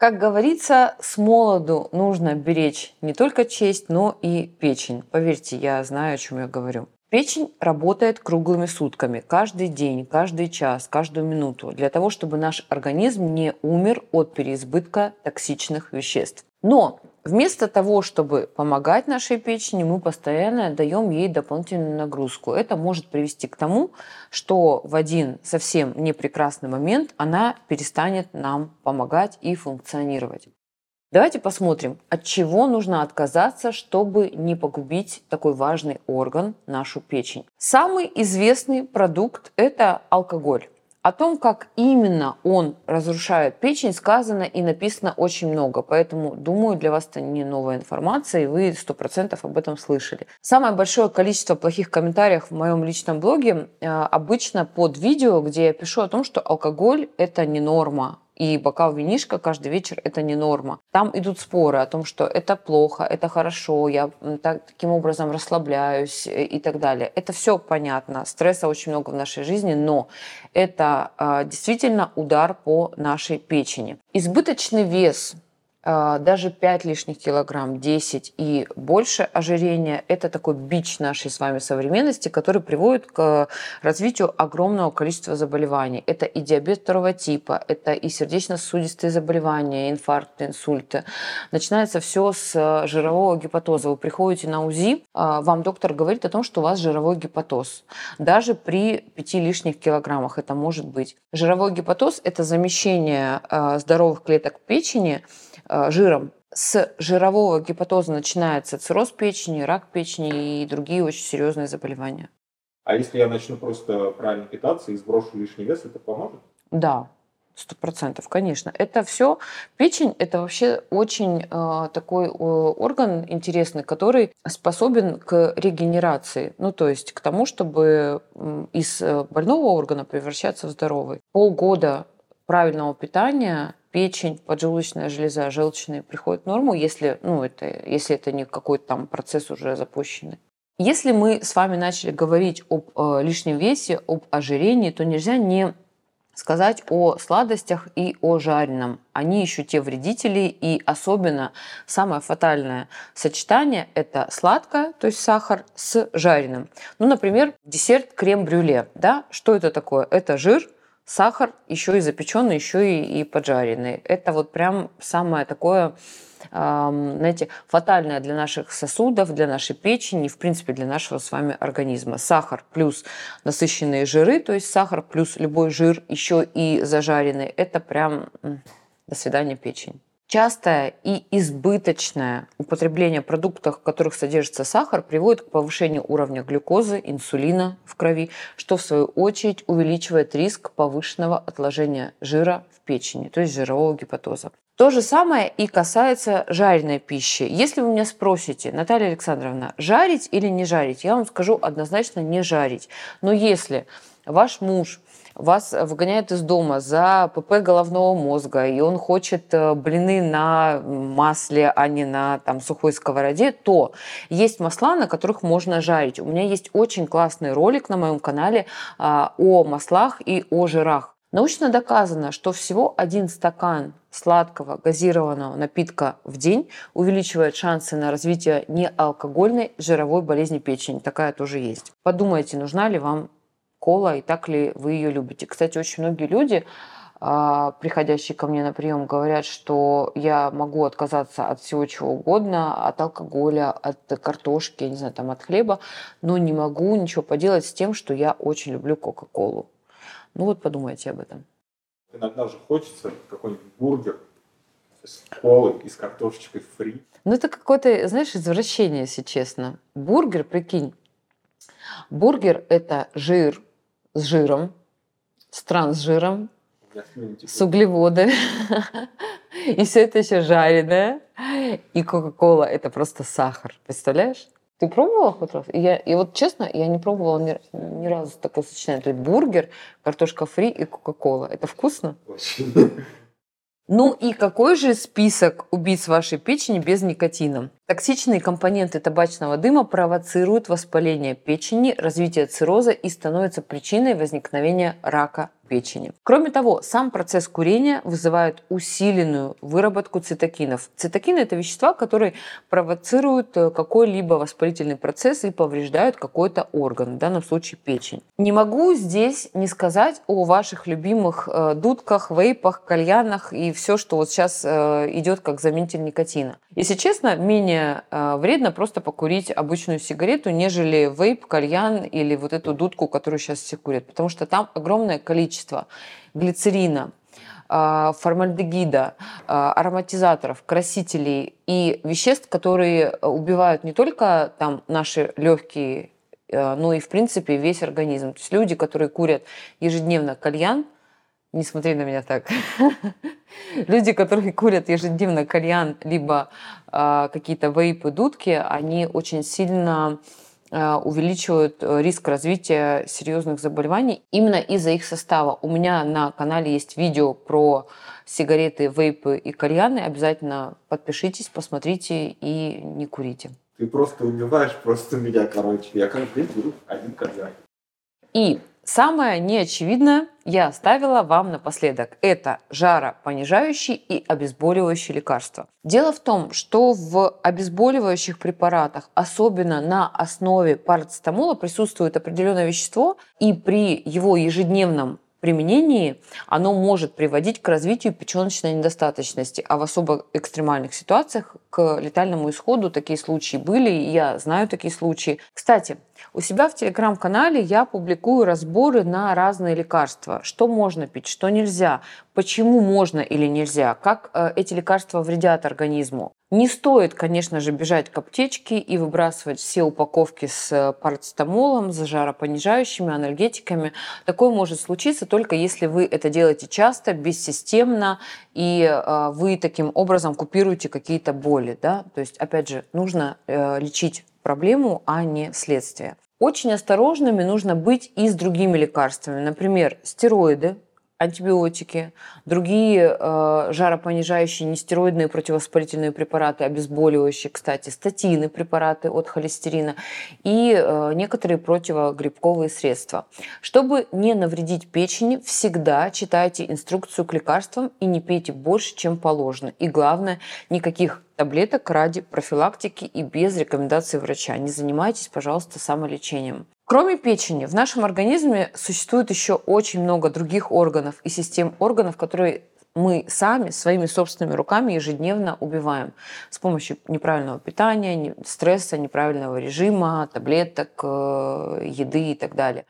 Как говорится, с молоду нужно беречь не только честь, но и печень. Поверьте, я знаю, о чем я говорю. Печень работает круглыми сутками, каждый день, каждый час, каждую минуту, для того, чтобы наш организм не умер от переизбытка токсичных веществ. Но Вместо того, чтобы помогать нашей печени, мы постоянно даем ей дополнительную нагрузку. Это может привести к тому, что в один совсем непрекрасный момент она перестанет нам помогать и функционировать. Давайте посмотрим, от чего нужно отказаться, чтобы не погубить такой важный орган, нашу печень. Самый известный продукт – это алкоголь. О том, как именно он разрушает печень, сказано и написано очень много. Поэтому, думаю, для вас это не новая информация, и вы сто процентов об этом слышали. Самое большое количество плохих комментариев в моем личном блоге э, обычно под видео, где я пишу о том, что алкоголь – это не норма, и бокал винишка каждый вечер – это не норма. Там идут споры о том, что это плохо, это хорошо, я так, таким образом расслабляюсь э, и так далее. Это все понятно. Стресса очень много в нашей жизни, но это э, действительно удар по нашей печени. Избыточный вес даже 5 лишних килограмм, 10 и больше ожирения – это такой бич нашей с вами современности, который приводит к развитию огромного количества заболеваний. Это и диабет второго типа, это и сердечно-сосудистые заболевания, инфаркты, инсульты. Начинается все с жирового гепатоза. Вы приходите на УЗИ, а, вам доктор говорит о том, что у вас жировой гепатоз. Даже при 5 лишних килограммах это может быть. Жировой гепатоз – это замещение а, здоровых клеток печени – Э, жиром. С жирового гепатоза начинается цирроз печени, рак печени и другие очень серьезные заболевания. А если я начну просто правильно питаться и сброшу лишний вес, это поможет? Да, сто процентов, конечно. Это все печень, это вообще очень э, такой э, орган интересный, который способен к регенерации, ну то есть к тому, чтобы из э, больного органа превращаться в здоровый. Полгода правильного питания печень, поджелудочная железа, желчные приходят в норму, если, ну, это, если это не какой-то там процесс уже запущенный. Если мы с вами начали говорить об э, лишнем весе, об ожирении, то нельзя не сказать о сладостях и о жареном. Они еще те вредители, и особенно самое фатальное сочетание – это сладкое, то есть сахар, с жареным. Ну, например, десерт крем-брюле. Да? Что это такое? Это жир – сахар еще и запеченный, еще и, и поджаренный. Это вот прям самое такое знаете, фатальное для наших сосудов, для нашей печени, в принципе, для нашего с вами организма. Сахар плюс насыщенные жиры, то есть сахар плюс любой жир, еще и зажаренный, это прям до свидания печень. Частое и избыточное употребление продуктов, в которых содержится сахар, приводит к повышению уровня глюкозы, инсулина в крови, что в свою очередь увеличивает риск повышенного отложения жира в печени, то есть жирового гепатоза. То же самое и касается жареной пищи. Если вы меня спросите, Наталья Александровна, жарить или не жарить, я вам скажу однозначно не жарить. Но если ваш муж вас выгоняют из дома за ПП головного мозга, и он хочет э, блины на масле, а не на там, сухой сковороде, то есть масла, на которых можно жарить. У меня есть очень классный ролик на моем канале а, о маслах и о жирах. Научно доказано, что всего один стакан сладкого газированного напитка в день увеличивает шансы на развитие неалкогольной жировой болезни печени. Такая тоже есть. Подумайте, нужна ли вам кола и так ли вы ее любите. Кстати, очень многие люди, а, приходящие ко мне на прием, говорят, что я могу отказаться от всего чего угодно, от алкоголя, от картошки, я не знаю, там, от хлеба, но не могу ничего поделать с тем, что я очень люблю Кока-Колу. Ну вот подумайте об этом. Иногда же хочется какой-нибудь бургер с колой и с картошечкой фри. Ну это какое-то, знаешь, извращение, если честно. Бургер, прикинь, бургер – это жир, с жиром, с трансжиром, с углеводы. И все это еще жареное. И Кока-Кола – это просто сахар. Представляешь? Ты пробовала хоть раз? И, я, и вот честно, я не пробовала ни, ни разу такое сочетание. То есть бургер, картошка фри и Кока-Кола. Это вкусно? Очень. Ну и какой же список убийц вашей печени без никотина? Токсичные компоненты табачного дыма провоцируют воспаление печени, развитие цирроза и становятся причиной возникновения рака печени. Кроме того, сам процесс курения вызывает усиленную выработку цитокинов. Цитокины – это вещества, которые провоцируют э, какой-либо воспалительный процесс и повреждают какой-то орган, в данном случае печень. Не могу здесь не сказать о ваших любимых э, дудках, вейпах, кальянах и все, что вот сейчас э, идет как заменитель никотина. Если честно, менее вредно просто покурить обычную сигарету, нежели вейп, кальян или вот эту дудку, которую сейчас все курят, потому что там огромное количество глицерина, а, формальдегида, а, ароматизаторов, красителей и веществ, которые убивают не только там наши легкие, но и в принципе весь организм. То есть люди, которые курят ежедневно кальян, не смотри на меня так. Люди, которые курят ежедневно кальян, либо какие-то вейпы, дудки, они очень сильно Э, увеличивают э, риск развития серьезных заболеваний именно из-за их состава. У меня на канале есть видео про сигареты, вейпы и кальяны. Обязательно подпишитесь, посмотрите и не курите. Ты просто убиваешь просто меня, короче. Я каждый день беру один кальян. И Самое неочевидное я оставила вам напоследок. Это жаропонижающие и обезболивающие лекарства. Дело в том, что в обезболивающих препаратах, особенно на основе парацетамола, присутствует определенное вещество, и при его ежедневном применении оно может приводить к развитию печеночной недостаточности, а в особо экстремальных ситуациях к летальному исходу такие случаи были, и я знаю такие случаи. Кстати, у себя в телеграм-канале я публикую разборы на разные лекарства. Что можно пить, что нельзя, почему можно или нельзя, как э, эти лекарства вредят организму. Не стоит, конечно же, бежать к аптечке и выбрасывать все упаковки с э, парацетамолом, с жаропонижающими, анальгетиками. Такое может случиться только если вы это делаете часто, бессистемно, и э, вы таким образом купируете какие-то боли. Да? То есть, опять же, нужно э, лечить проблему, а не следствие. Очень осторожными нужно быть и с другими лекарствами. Например, стероиды, антибиотики, другие э, жаропонижающие нестероидные противовоспалительные препараты, обезболивающие, кстати, статины, препараты от холестерина и э, некоторые противогрибковые средства. Чтобы не навредить печени, всегда читайте инструкцию к лекарствам и не пейте больше, чем положено. И главное, никаких таблеток ради профилактики и без рекомендации врача. Не занимайтесь, пожалуйста, самолечением. Кроме печени, в нашем организме существует еще очень много других органов и систем органов, которые мы сами своими собственными руками ежедневно убиваем с помощью неправильного питания, стресса, неправильного режима, таблеток, э, еды и так далее.